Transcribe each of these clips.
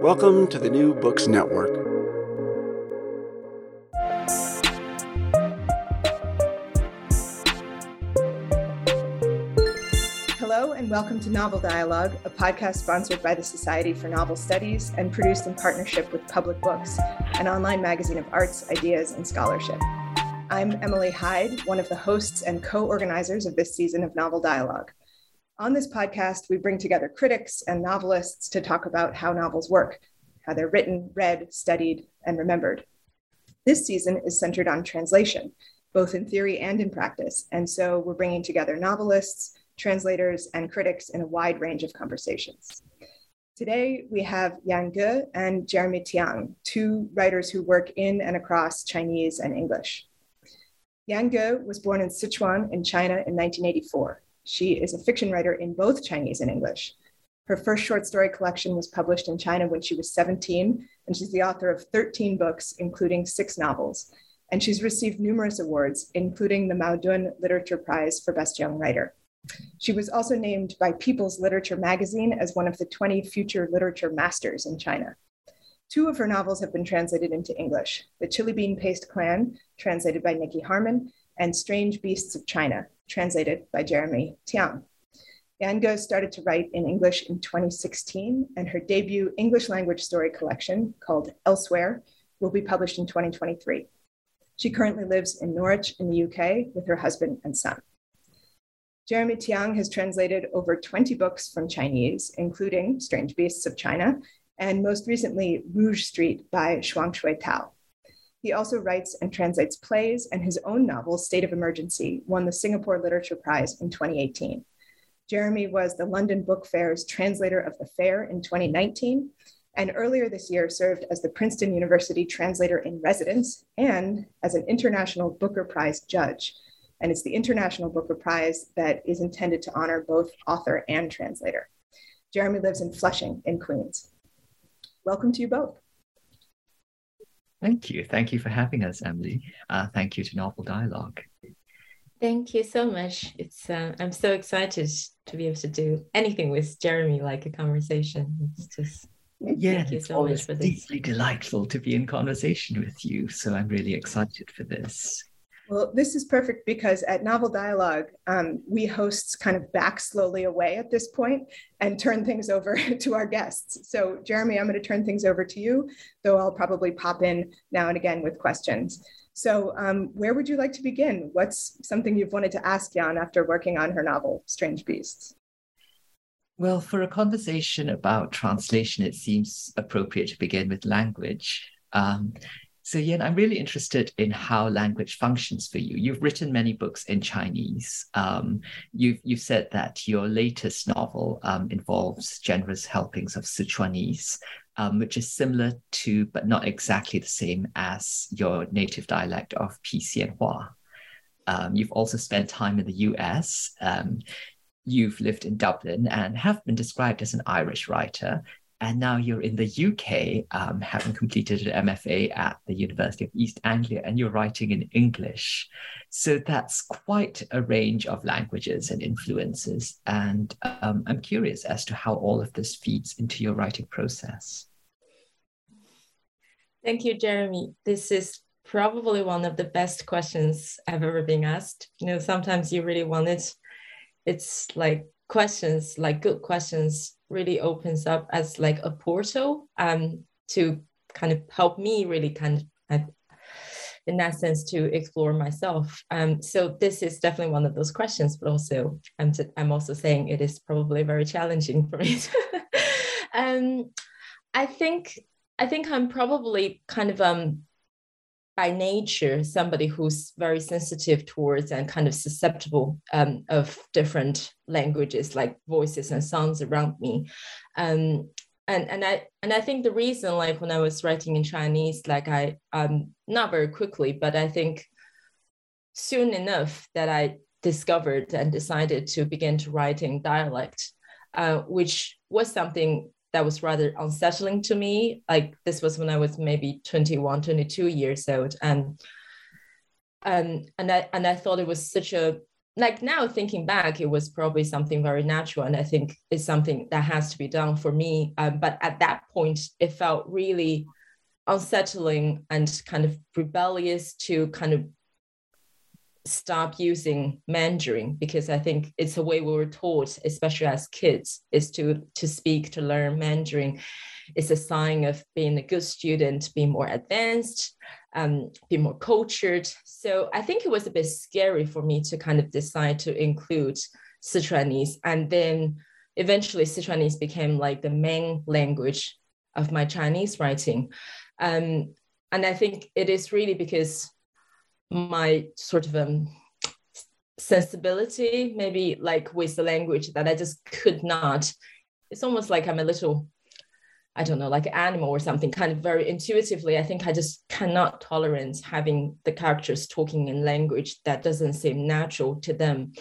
Welcome to the New Books Network. Hello, and welcome to Novel Dialogue, a podcast sponsored by the Society for Novel Studies and produced in partnership with Public Books, an online magazine of arts, ideas, and scholarship. I'm Emily Hyde, one of the hosts and co organizers of this season of Novel Dialogue. On this podcast, we bring together critics and novelists to talk about how novels work, how they're written, read, studied, and remembered. This season is centered on translation, both in theory and in practice. And so we're bringing together novelists, translators, and critics in a wide range of conversations. Today, we have Yan Ge and Jeremy Tiang, two writers who work in and across Chinese and English. Yan Ge was born in Sichuan in China in 1984. She is a fiction writer in both Chinese and English. Her first short story collection was published in China when she was 17, and she's the author of 13 books, including six novels. And she's received numerous awards, including the Mao Dun Literature Prize for Best Young Writer. She was also named by People's Literature magazine as one of the 20 future literature masters in China. Two of her novels have been translated into English The Chili Bean Paste Clan, translated by Nicky Harman, and Strange Beasts of China, translated by Jeremy Tiang. Yan Ge started to write in English in 2016, and her debut English language story collection, called Elsewhere, will be published in 2023. She currently lives in Norwich in the UK with her husband and son. Jeremy Tiang has translated over 20 books from Chinese, including Strange Beasts of China, and most recently, Rouge Street by Shuang Xuetao. He also writes and translates plays, and his own novel, State of Emergency, won the Singapore Literature Prize in 2018. Jeremy was the London Book Fair's translator of the fair in 2019, and earlier this year served as the Princeton University translator in residence and as an International Booker Prize judge. And it's the International Booker Prize that is intended to honor both author and translator. Jeremy lives in Flushing in Queens. Welcome to you both. Thank you. Thank you for having us, Emily. Uh, thank you to Novel Dialogue. Thank you so much. It's uh, I'm so excited to be able to do anything with Jeremy, like a conversation. It's just yeah, thank you so much for this. Deeply delightful to be in conversation with you. So I'm really excited for this. Well, this is perfect because at Novel Dialogue, um, we hosts kind of back slowly away at this point and turn things over to our guests. So, Jeremy, I'm going to turn things over to you, though I'll probably pop in now and again with questions. So, um, where would you like to begin? What's something you've wanted to ask Yan after working on her novel, Strange Beasts? Well, for a conversation about translation, it seems appropriate to begin with language. Um, so, Yan, I'm really interested in how language functions for you. You've written many books in Chinese. Um, you've, you've said that your latest novel um, involves generous helpings of Sichuanese, um, which is similar to, but not exactly the same as your native dialect of Pixianhua. Um, you've also spent time in the US. Um, you've lived in Dublin and have been described as an Irish writer and now you're in the UK, um, having completed an MFA at the University of East Anglia, and you're writing in English. So that's quite a range of languages and influences. And um, I'm curious as to how all of this feeds into your writing process. Thank you, Jeremy. This is probably one of the best questions I've ever been asked. You know, sometimes you really want it. It's like questions, like good questions, really opens up as like a portal um, to kind of help me really kind of in that sense to explore myself. Um, so this is definitely one of those questions, but also I'm, to, I'm also saying it is probably very challenging for me. um, I think I think I'm probably kind of um by nature somebody who's very sensitive towards and kind of susceptible um, of different languages like voices and sounds around me. Um, and and i and i think the reason like when i was writing in chinese like i um not very quickly but i think soon enough that i discovered and decided to begin to write in dialect uh, which was something that was rather unsettling to me. Like this was when I was maybe 21, 22 years old. And um, and I and I thought it was such a like now thinking back, it was probably something very natural. And I think it's something that has to be done for me. Um, but at that point, it felt really unsettling and kind of rebellious to kind of stop using Mandarin because I think it's a way we were taught, especially as kids, is to to speak, to learn Mandarin. It's a sign of being a good student, being more advanced, um, be more cultured. So I think it was a bit scary for me to kind of decide to include Sichuanese. And then eventually Sichuanese became like the main language of my Chinese writing. Um, and I think it is really because my sort of um, sensibility, maybe like with the language that I just could not. It's almost like I'm a little, I don't know, like an animal or something, kind of very intuitively. I think I just cannot tolerate having the characters talking in language that doesn't seem natural to them.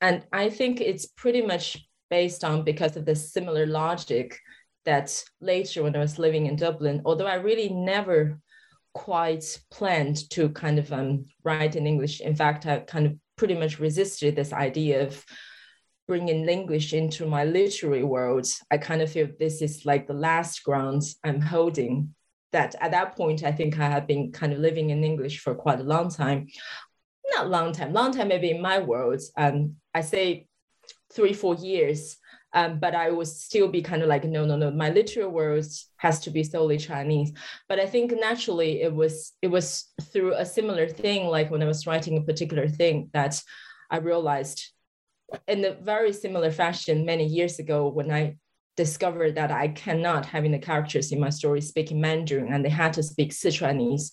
And I think it's pretty much based on because of the similar logic that later when I was living in Dublin, although I really never quite planned to kind of um, write in English. In fact, I kind of pretty much resisted this idea of bringing English into my literary world. I kind of feel this is like the last ground I'm holding. That at that point, I think I had been kind of living in English for quite a long time. Not long time, long time maybe in my world. Um, I say three, four years um, but I would still be kind of like, no, no, no, my literal words has to be solely Chinese. But I think naturally it was it was through a similar thing, like when I was writing a particular thing that I realized in a very similar fashion many years ago when I discovered that I cannot having the characters in my story speaking Mandarin and they had to speak Sichuanese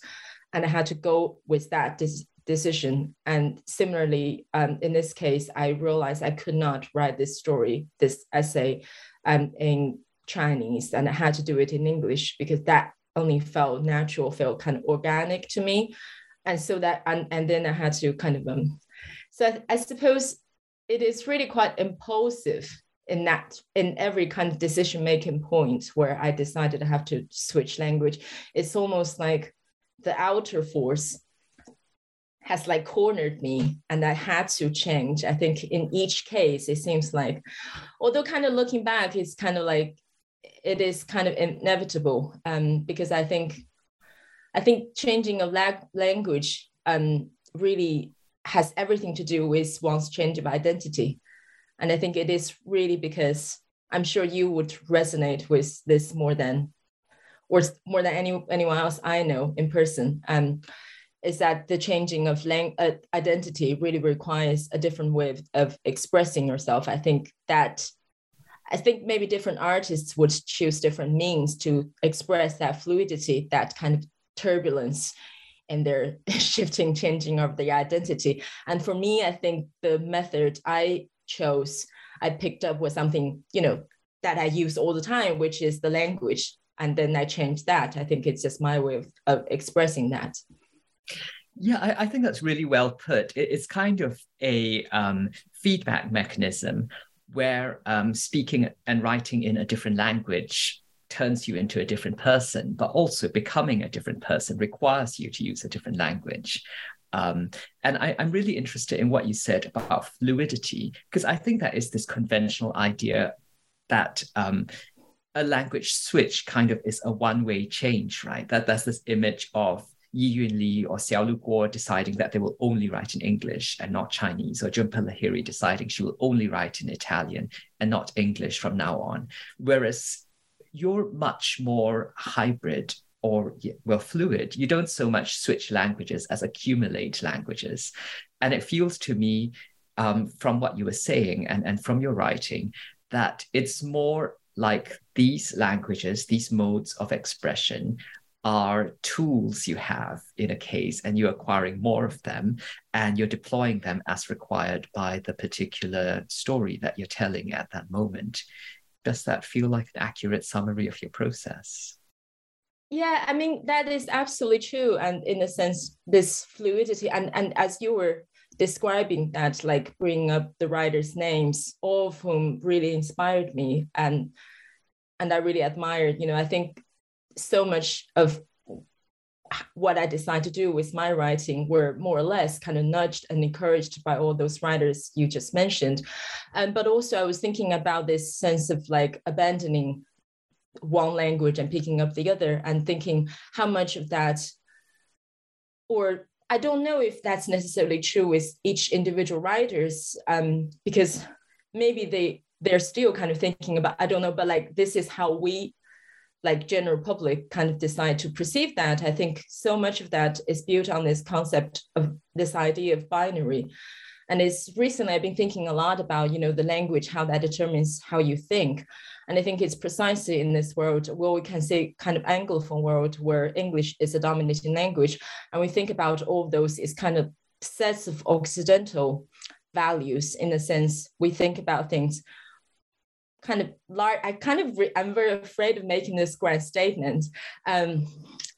and I had to go with that decision. And similarly, um, in this case, I realized I could not write this story, this essay um, in Chinese, and I had to do it in English because that only felt natural, felt kind of organic to me. And so that, and, and then I had to kind of, um, so I, I suppose it is really quite impulsive in that in every kind of decision making point where i decided i have to switch language it's almost like the outer force has like cornered me and I had to change. I think in each case, it seems like, although kind of looking back, it's kind of like it is kind of inevitable um, because I think I think changing of lag- language um, really has everything to do with one's change of identity. And I think it is really because I'm sure you would resonate with this more than or more than any anyone else I know in person. Um, is that the changing of lang- uh, identity really requires a different way of, of expressing yourself. I think that I think maybe different artists would choose different means to express that fluidity, that kind of turbulence in their shifting, changing of the identity. And for me, I think the method I chose, I picked up was something, you know, that I use all the time, which is the language. And then I changed that. I think it's just my way of, of expressing that. Yeah, I, I, think that's really well put. It, it's kind of a um, feedback mechanism where um, speaking and writing in a different language turns you into a different person, but also becoming a different person requires you to use a different language. Um, and I, am really interested in what you said about fluidity, because I think that is this conventional idea that um, a language switch kind of is a one way change, right? That that's this image of Yiyun Li or Xiaolu Guo deciding that they will only write in English and not Chinese, or Jhumpa Lahiri deciding she will only write in Italian and not English from now on. Whereas you're much more hybrid or well fluid you don't so much switch languages as accumulate languages and it feels to me um, from what you were saying and, and from your writing that it's more like these languages these modes of expression are tools you have in a case and you're acquiring more of them and you're deploying them as required by the particular story that you're telling at that moment. Does that feel like an accurate summary of your process? Yeah i mean that is absolutely true and in a sense this fluidity and and as you were describing that like bringing up the writers names all of whom really inspired me and and i really admired you know i think so much of what I decided to do with my writing were more or less kind of nudged and encouraged by all those writers you just mentioned. Um, but also, I was thinking about this sense of like abandoning one language and picking up the other, and thinking how much of that, or I don't know if that's necessarily true with each individual writers, um, because maybe they they're still kind of thinking about I don't know, but like this is how we like general public kind of decide to perceive that i think so much of that is built on this concept of this idea of binary. And it's recently i've been thinking a lot about you know the language how that determines how you think. And i think it's precisely in this world where we can say kind of anglophone world where english is a dominating language. And we think about all those is kind of sets of occidental values in a sense. We think about things kind of large i kind of re- i'm very afraid of making this grand statement um,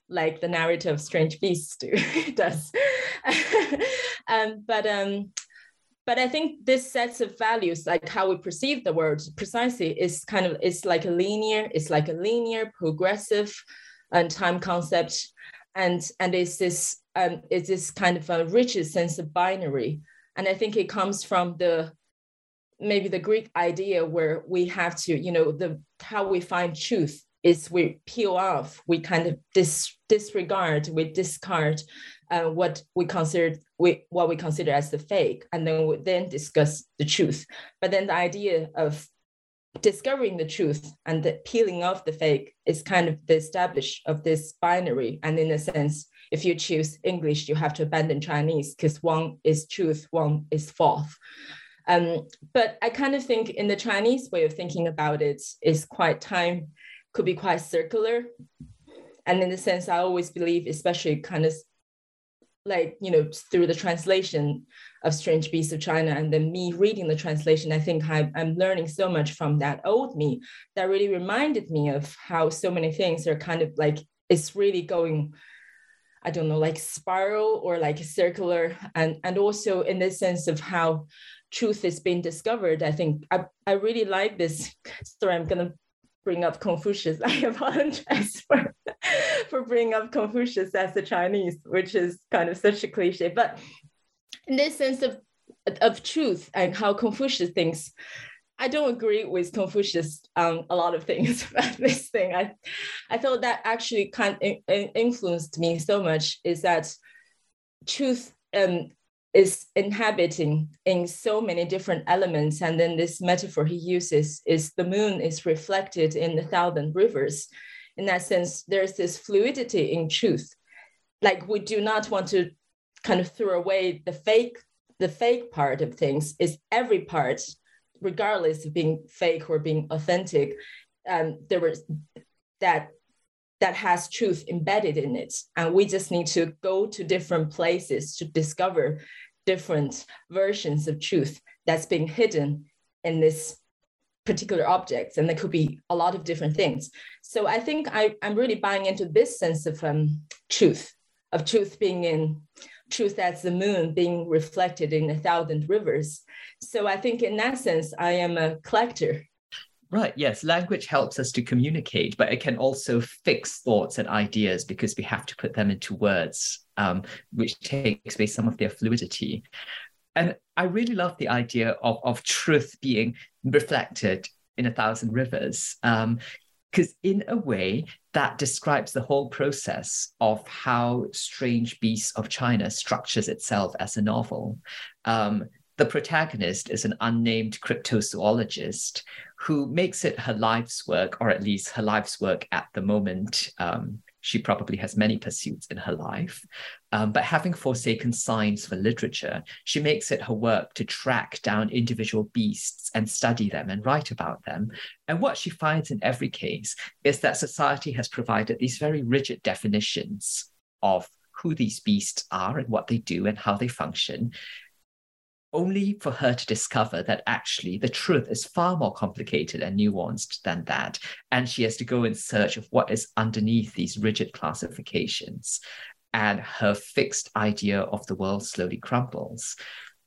like the narrative of strange beasts do does. Um, but um, but i think this sets of values like how we perceive the world precisely is kind of it's like a linear it's like a linear progressive and time concept. And and it's this um, it's this kind of a richer sense of binary. And i think it comes from the maybe the Greek idea where we have to, you know, the how we find truth is we peel off, we kind of dis, disregard, we discard uh, what we consider we what we consider as the fake, and then we then discuss the truth. But then the idea of discovering the truth and the peeling off the fake is kind of the establish of this binary. And in a sense, if you choose English, you have to abandon Chinese because one is truth, one is false. Um, but I kind of think in the Chinese way of thinking about it is quite time, could be quite circular. And in the sense, I always believe, especially kind of like, you know, through the translation of Strange Beasts of China and then me reading the translation, I think I, I'm learning so much from that old me that really reminded me of how so many things are kind of like, it's really going I don't know, like spiral or like circular, and and also in the sense of how truth is being discovered. I think I, I really like this story. I'm gonna bring up Confucius. I apologize for, for bringing up Confucius as a Chinese, which is kind of such a cliche. But in this sense of, of truth and how Confucius thinks, I don't agree with Confucius on a lot of things about this thing. I, I thought that actually kind of influenced me so much is that truth um, is inhabiting in so many different elements. And then this metaphor he uses is the moon is reflected in the thousand rivers. In that sense, there's this fluidity in truth. Like we do not want to kind of throw away the fake, the fake part of things is every part, regardless of being fake or being authentic. Um, there was that that has truth embedded in it. And we just need to go to different places to discover different versions of truth that's being hidden in this particular objects and there could be a lot of different things. So i think I, i'm really buying into this sense of um, truth of truth being in truth as the moon being reflected in a thousand rivers. So i think in that sense i am a collector Right, yes, language helps us to communicate, but it can also fix thoughts and ideas because we have to put them into words, um, which takes away some of their fluidity. And I really love the idea of, of truth being reflected in a thousand rivers. Um, because in a way that describes the whole process of how strange beasts of china structures itself as a novel um, the protagonist is an unnamed cryptozoologist who makes it her life's work, or at least her life's work at the moment, um, She probably has many pursuits in her life. Um, but having forsaken science for literature, she makes it her work to track down individual beasts and study them and write about them. And what she finds in every case is that society has provided these very rigid definitions of who these beasts are and what they do and how they function only for her to discover that actually the truth is far more complicated and nuanced than that. And she has to go in search of what is underneath these rigid classifications. And her fixed idea of the world slowly crumbles.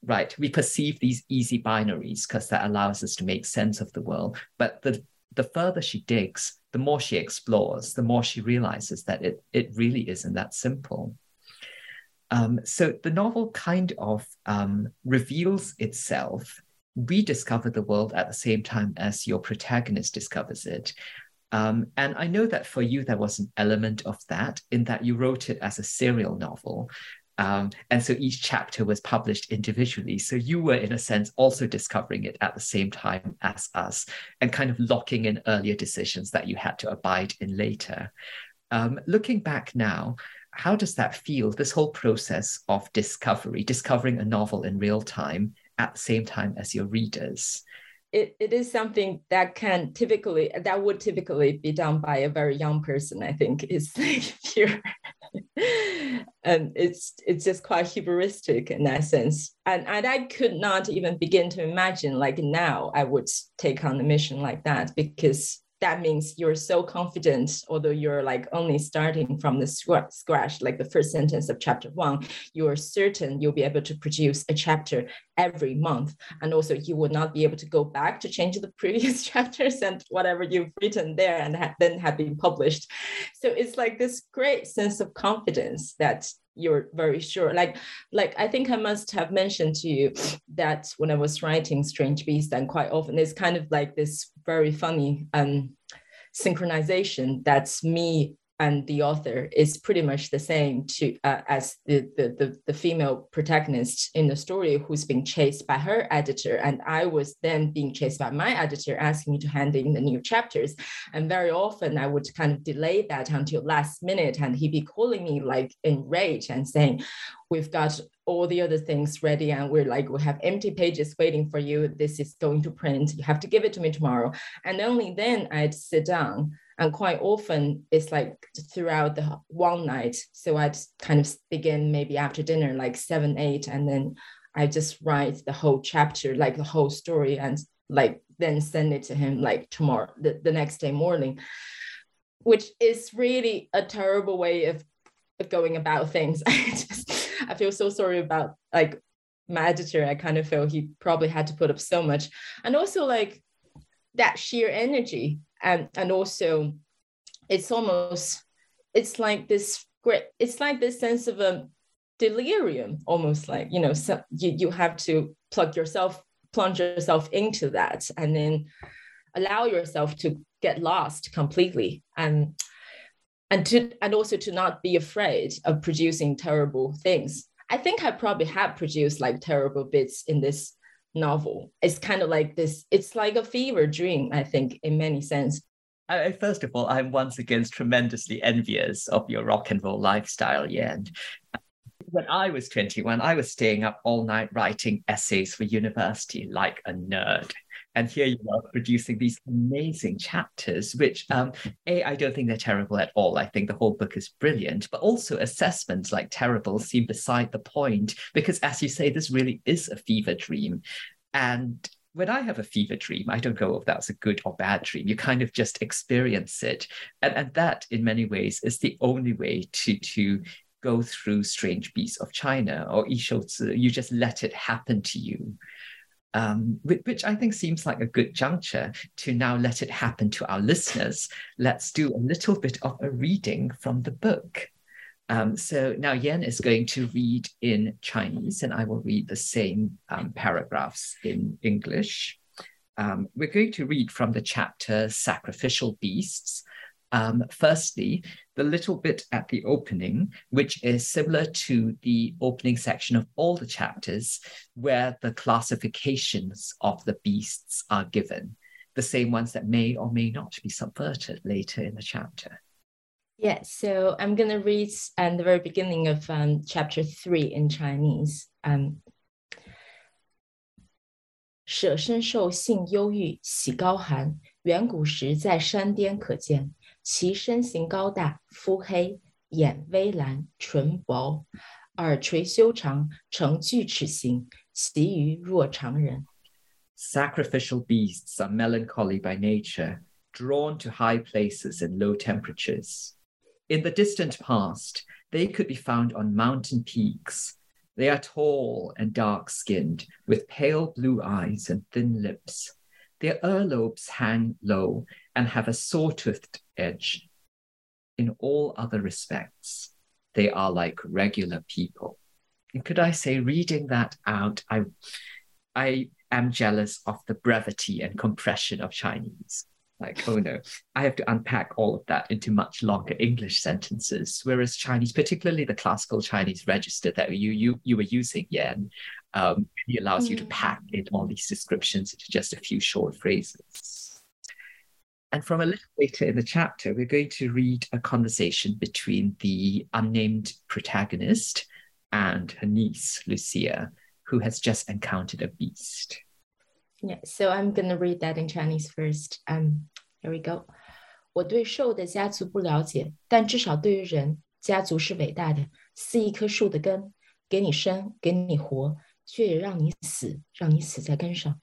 Right. We perceive these easy binaries because that allows us to make sense of the world. But the, the further she digs, the more she explores, the more she realizes that it, it really isn't that simple. Um, so the novel kind of um, reveals itself. We discover the world at the same time as your protagonist discovers it. Um, and I know that for you, there was an element of that in that you wrote it as a serial novel. Um, and so each chapter was published individually. So you were, in a sense, also discovering it at the same time as us and kind of locking in earlier decisions that you had to abide in later. Um, looking back now, how does that feel? This whole process of discovery, discovering a novel in real time at the same time as your readers. It, it is something that can typically that would typically be done by a very young person i think it's like pure and it's it's just quite hubristic in that sense and, and i could not even begin to imagine like now i would take on a mission like that because that means you're so confident, although you're like only starting from the scratch, like the first sentence of chapter one, you're certain you'll be able to produce a chapter every month. And also, you will not be able to go back to change the previous chapters and whatever you've written there and ha- then have been published. So it's like this great sense of confidence that you're very sure like like i think i must have mentioned to you that when i was writing strange beast and quite often it's kind of like this very funny um synchronization that's me and the author is pretty much the same to uh, as the, the, the the female protagonist in the story who's being chased by her editor. And i was then being chased by my editor asking me to hand in the new chapters. And very often i would kind of delay that until last minute and he'd be calling me like in rage and saying we've got all the other things ready and we're like we have empty pages waiting for you. This is going to print. You have to give it to me tomorrow. And only then i'd sit down and quite often it's like throughout the one night. So i'd kind of begin maybe after dinner like seven eight and then i just write the whole chapter like the whole story and like then send it to him like tomorrow the, the next day morning which is really a terrible way of going about things. I just i feel so sorry about like my editor. I kind of feel he probably had to put up so much. And also like that sheer energy and and also it's almost it's like this great it's like this sense of a delirium almost like you know so you, you have to plug yourself plunge yourself into that and then allow yourself to get lost completely and and to and also to not be afraid of producing terrible things. I think i probably have produced like terrible bits in this novel. It's kind of like this, it's like a fever dream, I think, in many sense. I, first of all, I'm once again tremendously envious of your rock and roll lifestyle, Yan. When I was 21, I was staying up all night writing essays for university like a nerd. And here you are producing these amazing chapters, which, um, A, I don't think they're terrible at all. I think the whole book is brilliant, but also assessments like terrible seem beside the point because, as you say, this really is a fever dream. And when I have a fever dream, I don't go, oh, that's a good or bad dream. You kind of just experience it. And, and that, in many ways, is the only way to, to go through Strange Beasts of China or Yishouzhi. You just let it happen to you um, which I think seems like a good juncture to now let it happen to our listeners. Let's do a little bit of a reading from the book. Um, so now Yan is going to read in Chinese, and I will read the same um, paragraphs in English. Um, we're going to read from the chapter Sacrificial Beasts, um, firstly, the little bit at the opening, which is similar to the opening section of all the chapters, where the classifications of the beasts are given, the same ones that may or may not be subverted later in the chapter. Yeah, so I'm going to read at the very beginning of um, chapter three in Chinese. Um, 舍身受性忧郁，喜高寒。远古时在山巅可见， 其身形高大，肤黑，眼微蓝，唇薄，耳垂修长，呈锯齿形，其余若常人。Sacrificial beasts are melancholy by nature, drawn to high places and low temperatures. In the distant past, they could be found on mountain peaks. They are tall and dark skinned, with pale blue eyes and thin lips. Their earlobes hang low and have a saw-toothed edge. In all other respects, they are like regular people. And could I say, reading that out, I, I am jealous of the brevity and compression of Chinese. Like, oh no, I have to unpack all of that into much longer English sentences. Whereas Chinese, particularly the classical Chinese register that you you you were using, Yan, um, it allows mm. you to mm. pack in all these descriptions into just a few short phrases. And from a little later in the chapter, we're going to read a conversation between the unnamed protagonist and her niece, Lucia, who has just encountered a beast. Yeah, so I'm going to read that in Chinese first. Um, here we go. 我对兽的家族不了解，但至少对于人，家族是伟大的，似一棵树的根，给你生，给你活，却也让你死，让你死在根上。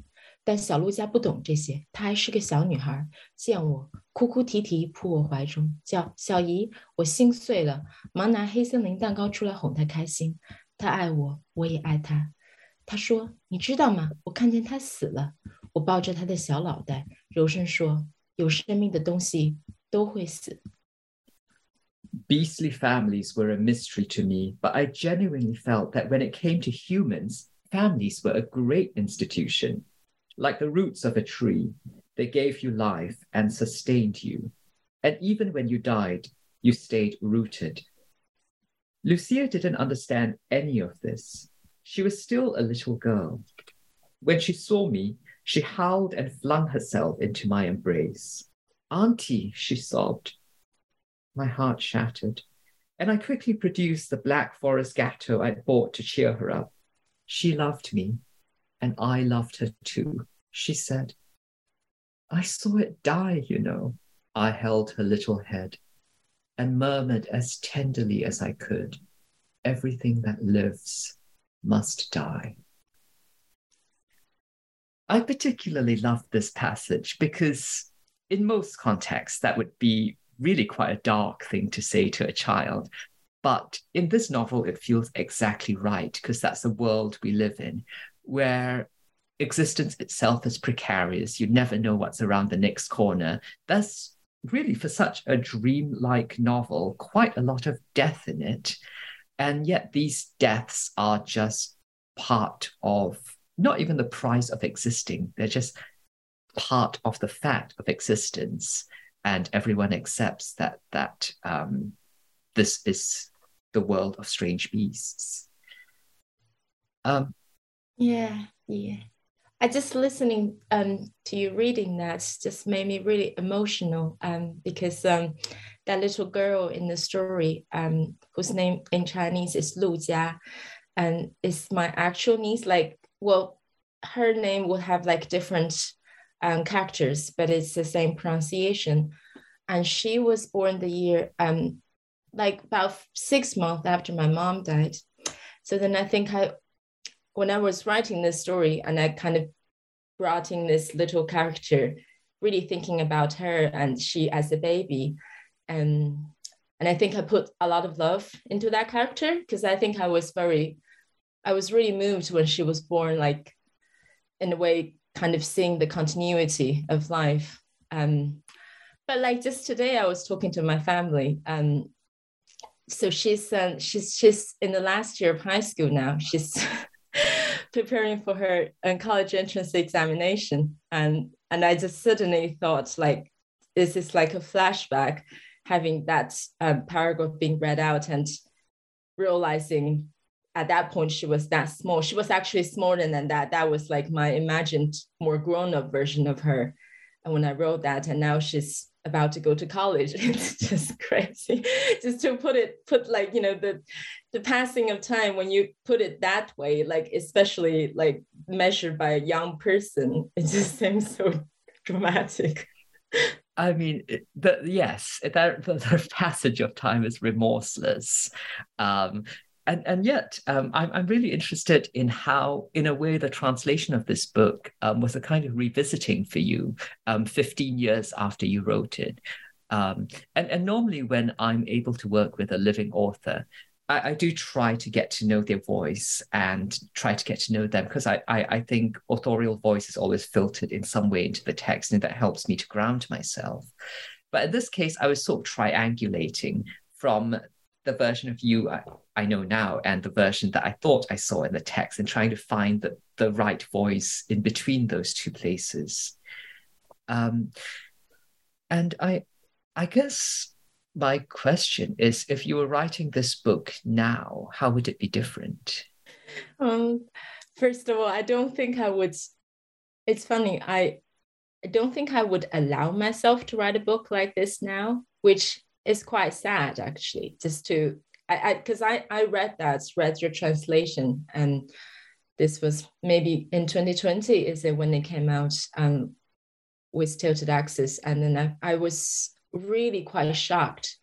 但小鹿家不懂这些，她还是个小女孩，见我哭哭啼啼，扑我怀中，叫小姨。我心碎了，忙拿黑森林蛋糕出来哄她开心。她爱我，我也爱她。她说：“你知道吗？我看见她死了。”我抱着她的小脑袋，柔声说：“有生命的东西都会死。” Beastly families were a mystery to me, but I genuinely felt that when it came to humans, families were a great institution. Like the roots of a tree, they gave you life and sustained you. And even when you died, you stayed rooted. Lucia didn't understand any of this. She was still a little girl. When she saw me, she howled and flung herself into my embrace. Auntie, she sobbed. My heart shattered, and I quickly produced the Black Forest gateau I'd bought to cheer her up. She loved me, and I loved her too, she said. I saw it die, you know. I held her little head and murmured as tenderly as I could everything that lives must die. I particularly love this passage because, in most contexts, that would be really quite a dark thing to say to a child. But in this novel, it feels exactly right because that's the world we live in, where existence itself is precarious. You never know what's around the next corner. There's really, for such a dream-like novel, quite a lot of death in it. And yet these deaths are just part of not even the price of existing, they're just part of the fact of existence. And everyone accepts that that um, this is the world of strange beasts. Um, yeah, yeah. I just listening um, to you reading that just made me really emotional um, because um, that little girl in the story um, whose name in Chinese is Lu Jia and is my actual niece like well her name would have like different um, characters but it's the same pronunciation and she was born the year um like about six months after my mom died so then I think I when I was writing this story and I kind of brought in this little character, really thinking about her and she as a baby. And and I think I put a lot of love into that character because I think I was very, I was really moved when she was born, like in a way, kind of seeing the continuity of life. Um, but like just today, I was talking to my family. Um, so she's uh, she's she's in the last year of high school now. She's preparing for her college entrance examination, and and I just suddenly thought like, this is like a flashback, having that um, paragraph being read out and realizing at that point she was that small. She was actually smaller than that. That was like my imagined more grown up version of her. and when I wrote that, and now she's about to go to college. It's just crazy. just to put it, put like, you know, the the passing of time when you put it that way, like especially like measured by a young person, it just seems so dramatic. I mean, the yes, the, the, passage of time is remorseless. Um, and, and yet, um, I'm, I'm really interested in how, in a way, the translation of this book um, was a kind of revisiting for you um, 15 years after you wrote it. Um, and, and normally, when I'm able to work with a living author, I, I, do try to get to know their voice and try to get to know them because I, I, I think authorial voice is always filtered in some way into the text and that helps me to ground myself. But in this case, I was sort of triangulating from the version of you I, I know now and the version that I thought I saw in the text and trying to find the, the right voice in between those two places. Um, and I I guess my question is if you were writing this book now, how would it be different? Um, first of all, I don't think I would. It's funny. I, I don't think I would allow myself to write a book like this now, which is quite sad actually. Just to, I, because I, I, I read that, read your translation, and this was maybe in 2020. Is it when it came out? Um, with tilted axis, and then I, I was really quite shocked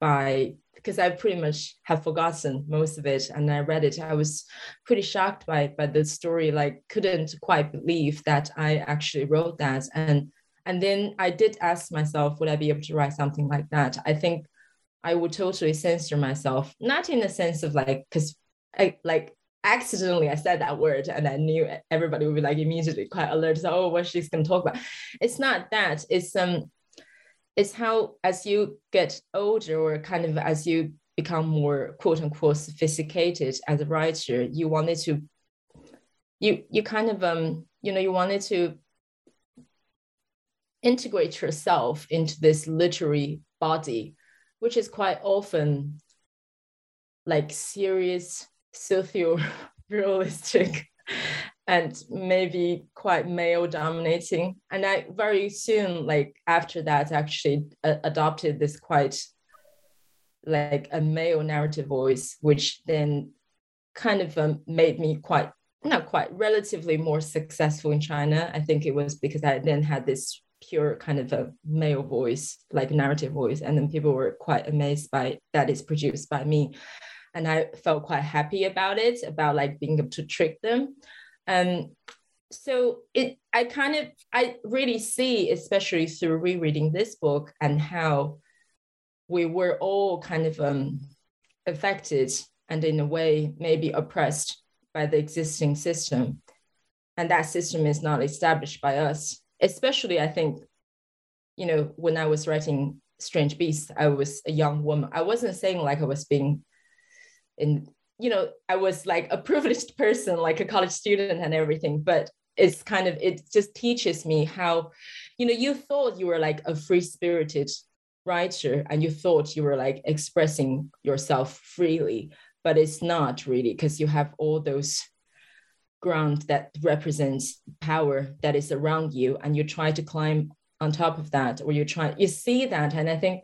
by because I pretty much have forgotten most of it and I read it. I was pretty shocked by by the story, like couldn't quite believe that I actually wrote that. And and then I did ask myself, would I be able to write something like that? I think I would totally censor myself, not in the sense of like, because I like accidentally I said that word and I knew everybody would be like immediately quite alert. So, oh, what she's gonna talk about. It's not that. It's um it's how as you get older or kind of as you become more quote unquote sophisticated as a writer you wanted to you you kind of um you know you wanted to integrate yourself into this literary body which is quite often like serious socio realistic and maybe quite male dominating. And i very soon like after that actually adopted this quite like a male narrative voice which then kind of um, made me quite not quite relatively more successful in china. I think it was because i then had this pure kind of a male voice like narrative voice. And then people were quite amazed by that is produced by me. And i felt quite happy about it about like being able to trick them um, so it, I kind of, I really see, especially through rereading this book and how we were all kind of um, affected and in a way maybe oppressed by the existing system. And that system is not established by us, especially I think, you know, when I was writing Strange Beasts, I was a young woman. I wasn't saying like I was being in you know, I was like a privileged person, like a college student and everything, but it's kind of, it just teaches me how, you know, you thought you were like a free spirited writer and you thought you were like expressing yourself freely, but it's not really because you have all those ground that represents power that is around you and you try to climb on top of that or you try you see that. And i think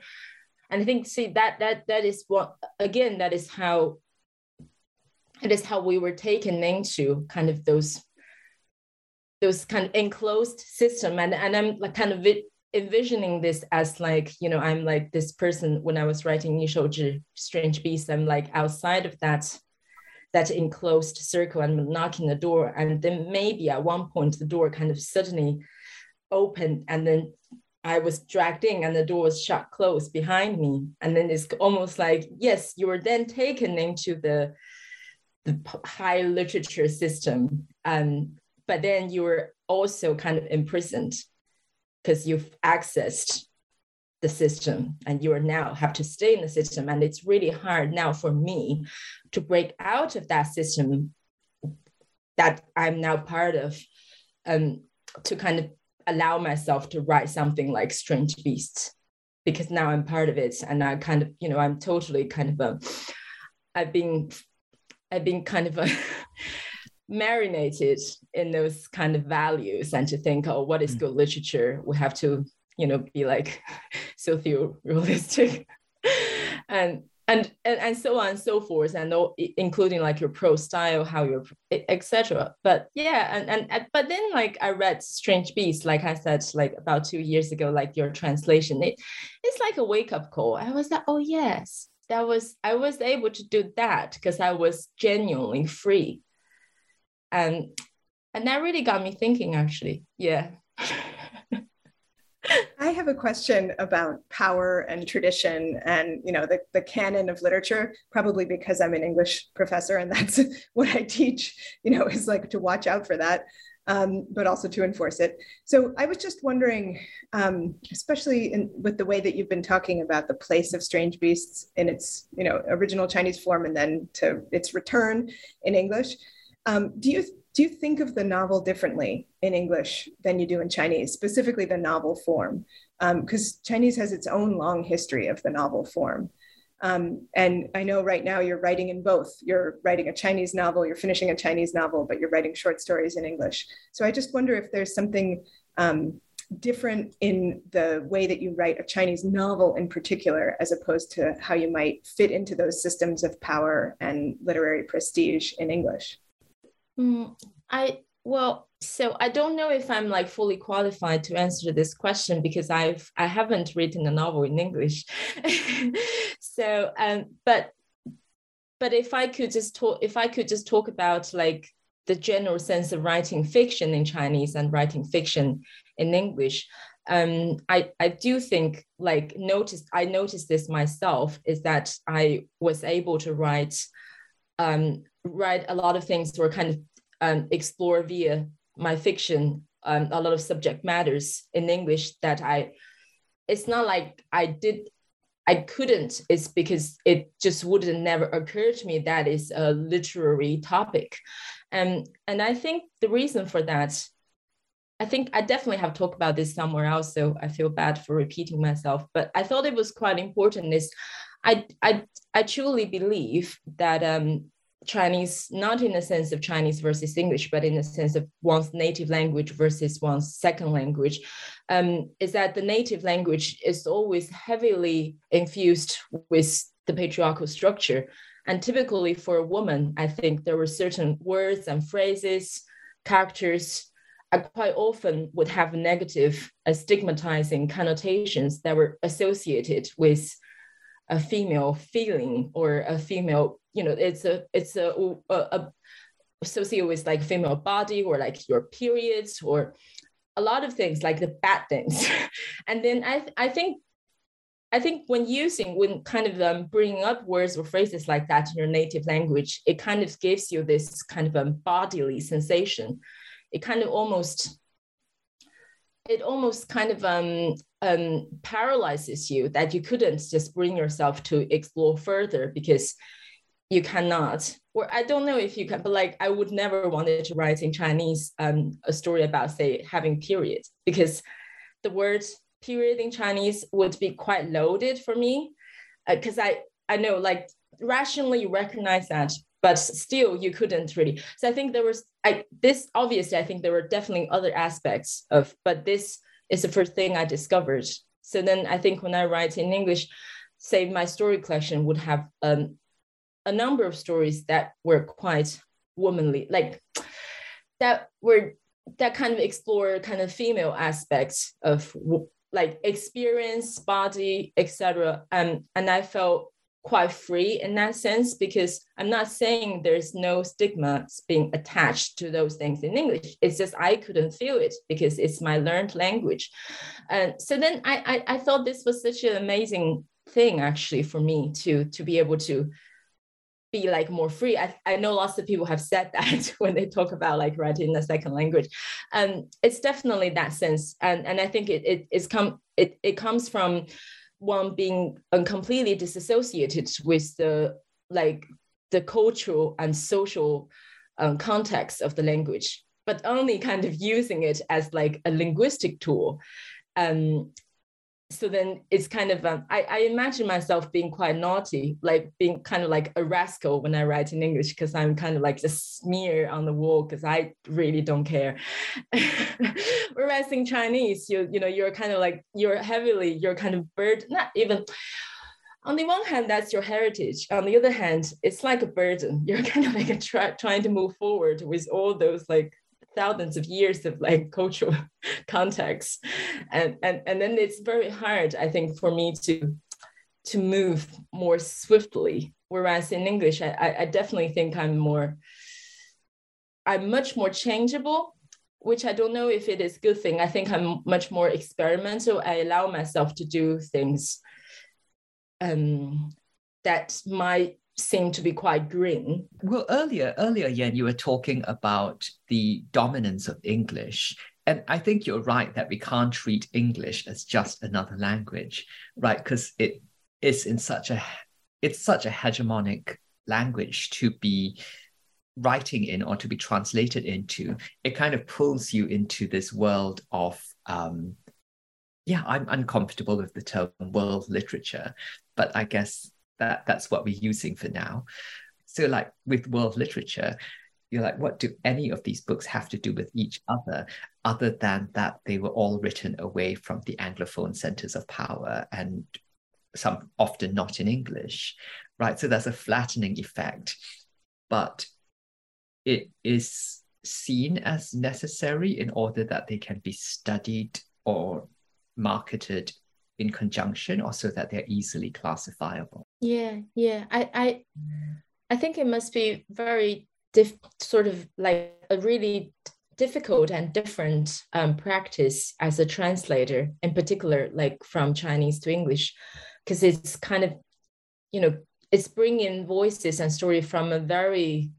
and i think see that that that is what again that is how it is how we were taken into kind of those those kind of enclosed system and and i'm like kind of envisioning this as like you know i'm like this person when i was writing Yishouzhi strange beast i'm like outside of that that enclosed circle and knocking the door and then maybe at one point the door kind of suddenly opened and then I was dragged in and the door was shut closed behind me. And then it's almost like, yes, you were then taken into the the high literature system. Um, but then you're also kind of imprisoned because you've accessed the system and you are now have to stay in the system. And it's really hard now for me to break out of that system that I'm now part of um, to kind of allow myself to write something like Strange Beasts because now I'm part of it and I kind of, you know, I'm totally kind of a, I've been I've been kind of marinated in those kind of values and to think, oh, what is mm. good literature? We have to, you know, be like socio-realistic. and and, and and so on and so forth and including like your prose style how you're etc but yeah and, and and but then like i read strange beasts like i said like about two years ago like your translation it it's like a wake-up call i was like oh yes that was i was able to do that because i was genuinely free. And and that really got me thinking actually. Yeah. I have a question about power and tradition and you know the, the canon of literature, probably because I'm an English professor and that's what I teach, you know, is like to watch out for that, um, but also to enforce it. So I was just wondering, um, especially in, with the way that you've been talking about the place of strange beasts in its you know original Chinese form and then to its return in English. Um, do you do you think of the novel differently in English than you do in Chinese, specifically the novel form? Because um, Chinese has its own long history of the novel form. Um, and I know right now you're writing in both. You're writing a Chinese novel, you're finishing a Chinese novel, but you're writing short stories in English. So I just wonder if there's something um, different in the way that you write a Chinese novel in particular, as opposed to how you might fit into those systems of power and literary prestige in English. Mm, I well, so I don't know if I'm like fully qualified to answer this question because I've I haven't written a novel in English. so um, but but if I could just talk if I could just talk about like the general sense of writing fiction in Chinese and writing fiction in English, um, I, I do think like noticed I noticed this myself is that I was able to write um, write a lot of things or kind of um, explore via my fiction um, a lot of subject matters in English that I, it's not like I did, I couldn't, it's because it just wouldn't never occur to me that is a literary topic. and and I think the reason for that, I think I definitely have talked about this somewhere else, so I feel bad for repeating myself, but I thought it was quite important is I, I, I truly believe that um, Chinese, not in the sense of Chinese versus English, but in the sense of one's native language versus one's second language, um, is that the native language is always heavily infused with the patriarchal structure. And typically for a woman, I think there were certain words and phrases, characters, I quite often would have negative, uh, stigmatizing connotations that were associated with a female feeling or a female you know it's a it's a, a, a associated with like female body or like your periods or a lot of things like the bad things. And then i i think i think when using when kind of um, bringing up words or phrases like that in your native language it kind of gives you this kind of a bodily sensation. It kind of almost it almost kind of um, um, paralyzes you that you couldn't just bring yourself to explore further because you cannot. Or i don't know if you can but like i would never wanted to write in chinese um, a story about say having period because the word period in chinese would be quite loaded for me because uh, i i know like rationally recognize that but still you couldn't really so i think there was i this obviously i think there were definitely other aspects of but this is the first thing i discovered so then i think when i write in english say my story collection would have um, a number of stories that were quite womanly, like that were that kind of explore kind of female aspects of like experience, body, etc. Um, and I felt quite free in that sense because I'm not saying there's no stigma being attached to those things in English. It's just I couldn't feel it because it's my learned language. And so then I, I, I thought this was such an amazing thing actually for me to to be able to be like more free. I, I know lots of people have said that when they talk about like writing in a second language. Um, it's definitely that sense. And, and I think it, it, it's come, it, it comes from one being completely disassociated with the like the cultural and social um, context of the language, but only kind of using it as like a linguistic tool. Um, so then it's kind of um, I, I imagine myself being quite naughty like being kind of like a rascal when i write in english because i'm kind of like a smear on the wall because i really don't care. Whereas in chinese you you know you're kind of like you're heavily you're kind of bird not even on the one hand that's your heritage. On the other hand it's like a burden. You're kind of like a tra- trying to move forward with all those like thousands of years of like cultural context. And, and and then it's very hard i think for me to to move more swiftly. Whereas in english i i definitely think i'm more i'm much more changeable which i don't know if it is a good thing. I think i'm much more experimental. I allow myself to do things um that might seem to be quite green. Well, earlier, earlier, Yan, you were talking about the dominance of English. And I think you're right that we can't treat English as just another language, right? Because it is in such a it's such a hegemonic language to be writing in or to be translated into. It kind of pulls you into this world of um, yeah, I'm uncomfortable with the term world literature, but I guess that that's what we're using for now. So like with world literature, you're like, what do any of these books have to do with each other, other than that they were all written away from the Anglophone centers of power and some often not in English, right? So there's a flattening effect, but it is seen as necessary in order that they can be studied or marketed in conjunction or so that they're easily classifiable? Yeah yeah. I i i think it must be very diff, sort of like a really difficult and different um, practice as a translator in particular like from chinese to english because it's kind of you know it's bringing voices and story from a very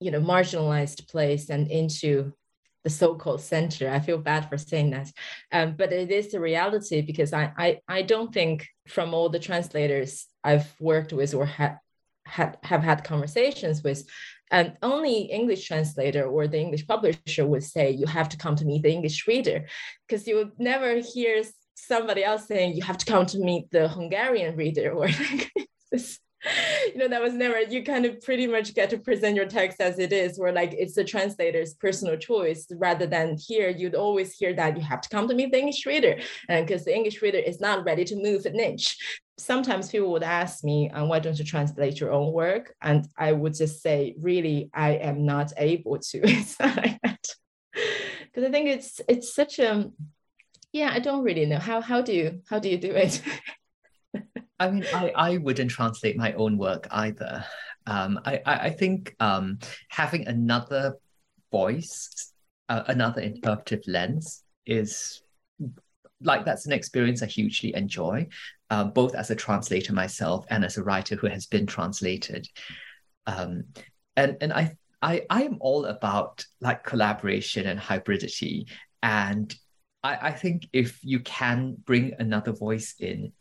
you know marginalized place and into the so-called center. I feel bad for saying that, um, but it is the reality because I, I I don't think from all the translators I've worked with or had had have had conversations with, and only English translator or the English publisher would say you have to come to meet the English reader, because you would never hear somebody else saying you have to come to meet the Hungarian reader or like you know that was never you kind of pretty much get to present your text as it is where like it's the translator's personal choice rather than here. You'd always hear that you have to come to meet the english reader and because the english reader is not ready to move an inch. Sometimes people would ask me um, why don't you translate your own work? And i would just say really i am not able to. Because i think it's it's such a yeah i don't really know. How how do you how do you do it I mean, I, I wouldn't translate my own work either. Um, I, I, I think um, having another voice, uh, another interpretive lens is like that's an experience I hugely enjoy, uh, both as a translator myself and as a writer who has been translated. Um, and and I I I am all about like collaboration and hybridity. And I, I think if you can bring another voice in,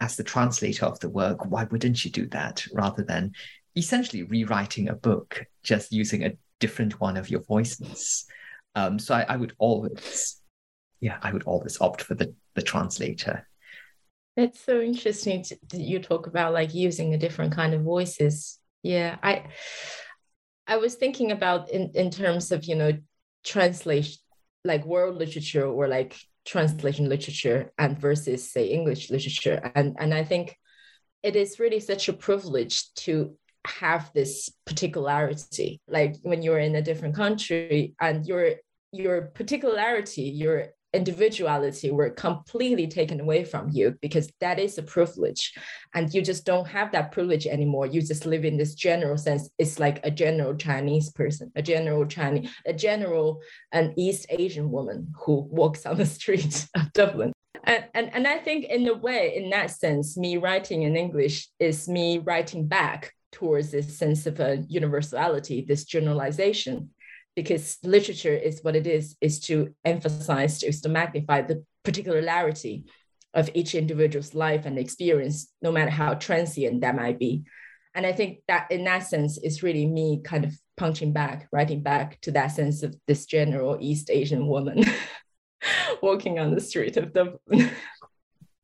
as the translator of the work, why wouldn't you do that rather than essentially rewriting a book just using a different one of your voices? Um, so I, I, would always, yeah, I would always opt for the the translator. It's so interesting to you talk about like using a different kind of voices. Yeah, I I was thinking about in in terms of you know translation like world literature or like translation literature and versus say English literature. And, and I think it is really such a privilege to have this particularity. Like when you're in a different country and your your particularity, your individuality were completely taken away from you because that is a privilege. And you just don't have that privilege anymore. You just live in this general sense. It's like a general chinese person a general chinese a general an east asian woman who walks on the streets of dublin. And, and, and i think in a way in that sense me writing in english is me writing back towards this sense of a universality this generalization because literature is what it is, is to emphasize, is to magnify the particularity of each individual's life and experience, no matter how transient that might be. And I think that in that sense is really me kind of punching back, writing back to that sense of this general East Asian woman walking on the street of Dublin.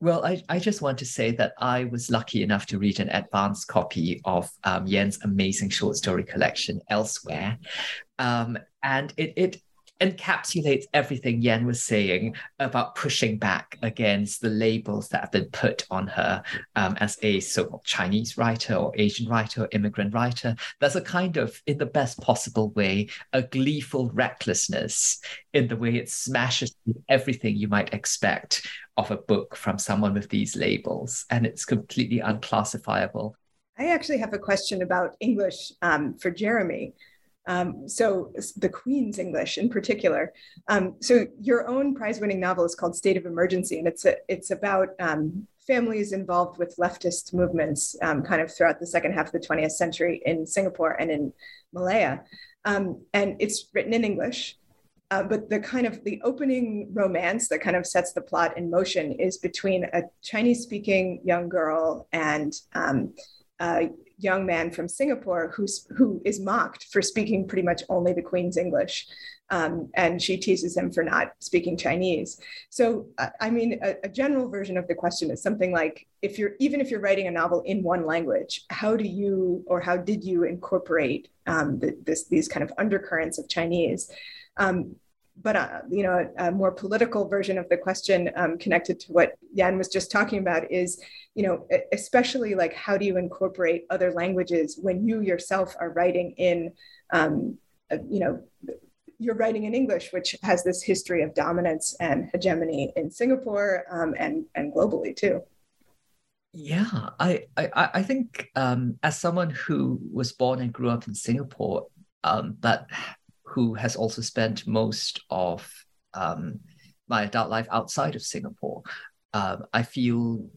Well, I, I just want to say that I was lucky enough to read an advanced copy of um, Yan's amazing short story collection, Elsewhere. Um, and it, it encapsulates everything Yan was saying about pushing back against the labels that have been put on her um, as a so-called Chinese writer or Asian writer or immigrant writer. There's a kind of, in the best possible way, a gleeful recklessness in the way it smashes everything you might expect of a book from someone with these labels, and it's completely unclassifiable. I actually have a question about English um, for Jeremy. Um, so the Queen's English in particular. Um, so your own prize-winning novel is called State of Emergency, and it's a, it's about um, families involved with leftist movements um, kind of throughout the second half of the 20th century in Singapore and in Malaya. Um, and it's written in English. Uh, but the kind of the opening romance that kind of sets the plot in motion is between a Chinese speaking young girl and um, young man from Singapore who's who is mocked for speaking pretty much only the Queen's English, um, and she teases him for not speaking Chinese. So, uh, I mean, a, a, general version of the question is something like, if you're even if you're writing a novel in one language, how do you or how did you incorporate um, the, this these kind of undercurrents of Chinese? Um, but uh, you know, a, a, more political version of the question um, connected to what Yan was just talking about is, you know, especially like how do you incorporate other languages when you yourself are writing in, um, you know, you're writing in English, which has this history of dominance and hegemony in Singapore um, and and globally too. Yeah, I I, I think um, as someone who was born and grew up in Singapore, um, but who has also spent most of um, my adult life outside of Singapore. Um, I feel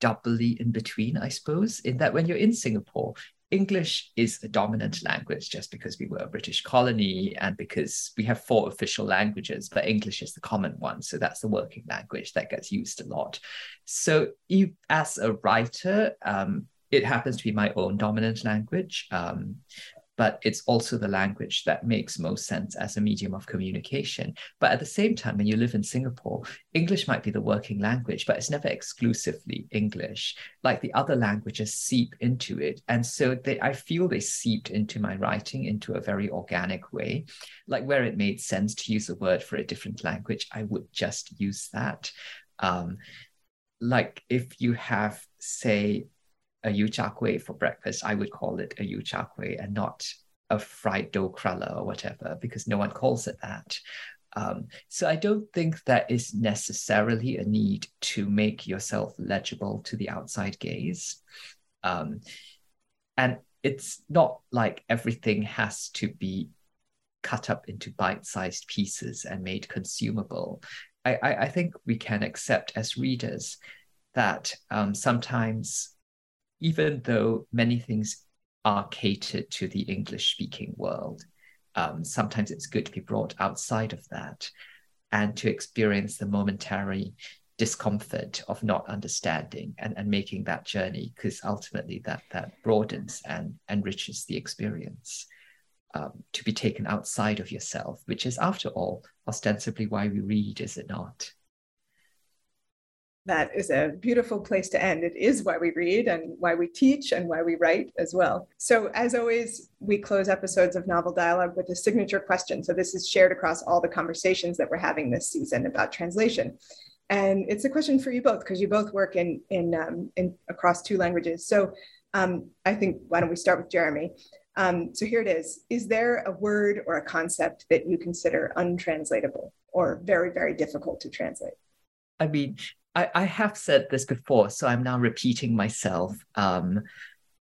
doubly in between, I suppose, in that when you're in Singapore, English is a dominant language just because we were a British colony and because we have four official languages, but English is the common one. So that's the working language that gets used a lot. So you, as a writer, um, it happens to be my own dominant language. Um, but it's also the language that makes most sense as a medium of communication. But at the same time, when you live in Singapore, English might be the working language, but it's never exclusively English. Like the other languages seep into it. And so they, I feel they seeped into my writing into a very organic way. Like where it made sense to use a word for a different language, I would just use that. Um, like if you have, say, a yu char kway for breakfast, I would call it a yu char kway and not a fried dough cruller or whatever, because no one calls it that. Um, so I don't think that is necessarily a need to make yourself legible to the outside gaze. Um, and it's not like everything has to be cut up into bite-sized pieces and made consumable. I, I, I think we can accept as readers that um, sometimes even though many things are catered to the English speaking world, um, sometimes it's good to be brought outside of that and to experience the momentary discomfort of not understanding and, and making that journey because ultimately that that broadens and enriches the experience um, to be taken outside of yourself which is after all ostensibly why we read is it not that is a beautiful place to end. It is why we read and why we teach and why we write as well. So, as always, we close episodes of Novel Dialogue with a signature question. So, this is shared across all the conversations that we're having this season about translation. And it's a question for you both because you both work in, in, um, in across two languages. So, um, I think why don't we start with Jeremy? Um, so, here it is Is there a word or a concept that you consider untranslatable or very, very difficult to translate? I mean, I, I have said this before, so I'm now repeating myself. Um,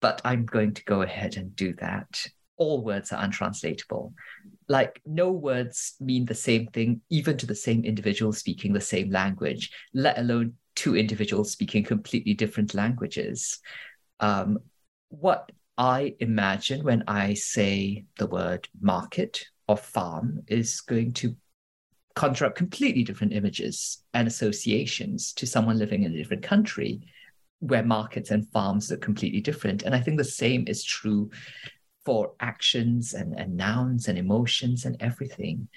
but I'm going to go ahead and do that. All words are untranslatable. Like, no words mean the same thing, even to the same individual speaking the same language, let alone two individuals speaking completely different languages. Um, what I imagine when I say the word market or farm is going to conjure up completely different images and associations to someone living in a different country where markets and farms are completely different. And I think the same is true for actions and, and nouns and emotions and everything.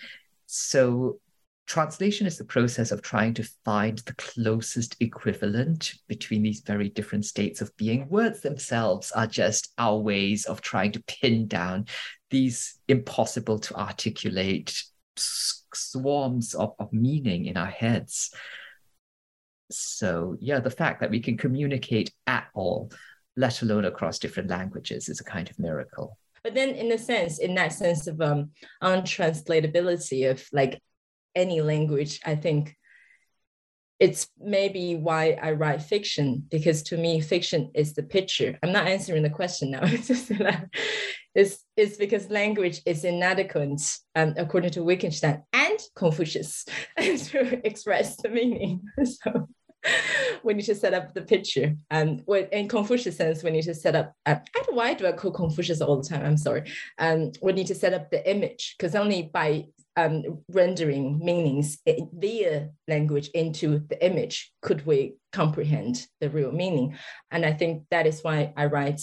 So translation is the process of trying to find the closest equivalent between these very different states of being. Words themselves are just our ways of trying to pin down these impossible to articulate swarms of, of meaning in our heads. So, yeah, the fact that we can communicate at all, let alone across different languages, is a kind of miracle. But then, in a sense, in that sense of um, untranslatability of like any language, I think it's maybe why I write fiction because to me, fiction is the picture. I'm not answering the question now. it's, it's because language is inadequate, um, according to Wittgenstein and Confucius, to express the meaning. so we need to set up the picture. And um, in Confucius sense, we need to set up, uh, I don't, why do I call Confucius all the time? I'm sorry. Um, we need to set up the image because only by um, rendering meanings via language into the image could we comprehend the real meaning. And I think that is why I write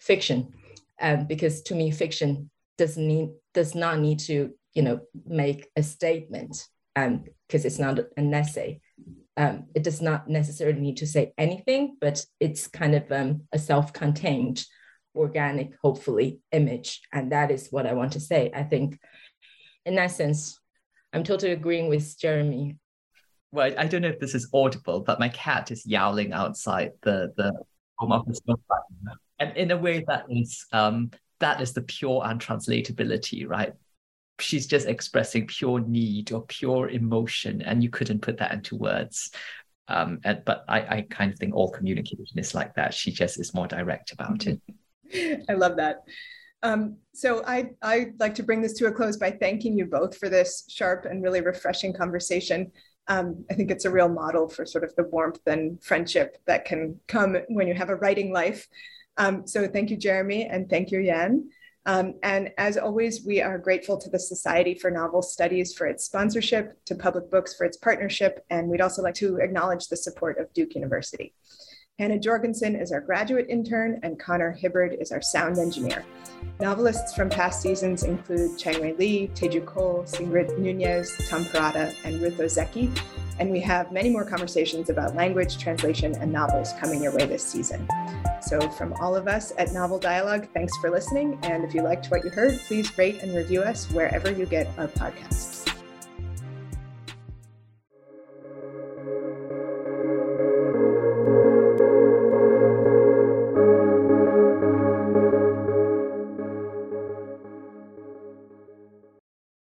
fiction, um, because to me, fiction does need does not need to you know make a statement because um, it's not an essay um, it does not necessarily need to say anything, but it's kind of um, a self contained, organic, hopefully, image. And that is what I want to say. I think, in that sense, I'm totally agreeing with Jeremy. Well, I don't know if this is audible, but my cat is yowling outside the, the home office. And in a way that is um, that is the pure untranslatability, right? she's just expressing pure need or pure emotion and you couldn't put that into words um, and, but I, I kind of think all communication is like that she just is more direct about it i love that um, so I, I'd like to bring this to a close by thanking you both for this sharp and really refreshing conversation. Um, I think it's a real model for sort of the warmth and friendship that can come when you have a writing life. Um, so thank you, Jeremy, and thank you, Yan. Um, and as always, we are grateful to the Society for Novel Studies for its sponsorship, to Public Books for its partnership, and we'd also like to acknowledge the support of Duke University. Hannah Jorgensen is our graduate intern, and Connor Hibbard is our sound engineer. Novelists from past seasons include Chang-rae Lee, Teju Cole, Sigrid Nunez, Tom Perrotta, and Ruth Ozeki. And we have many more conversations about language, translation, and novels coming your way this season. So, from all of us at Novel Dialogue, thanks for listening. And if you liked what you heard, please rate and review us wherever you get our podcasts.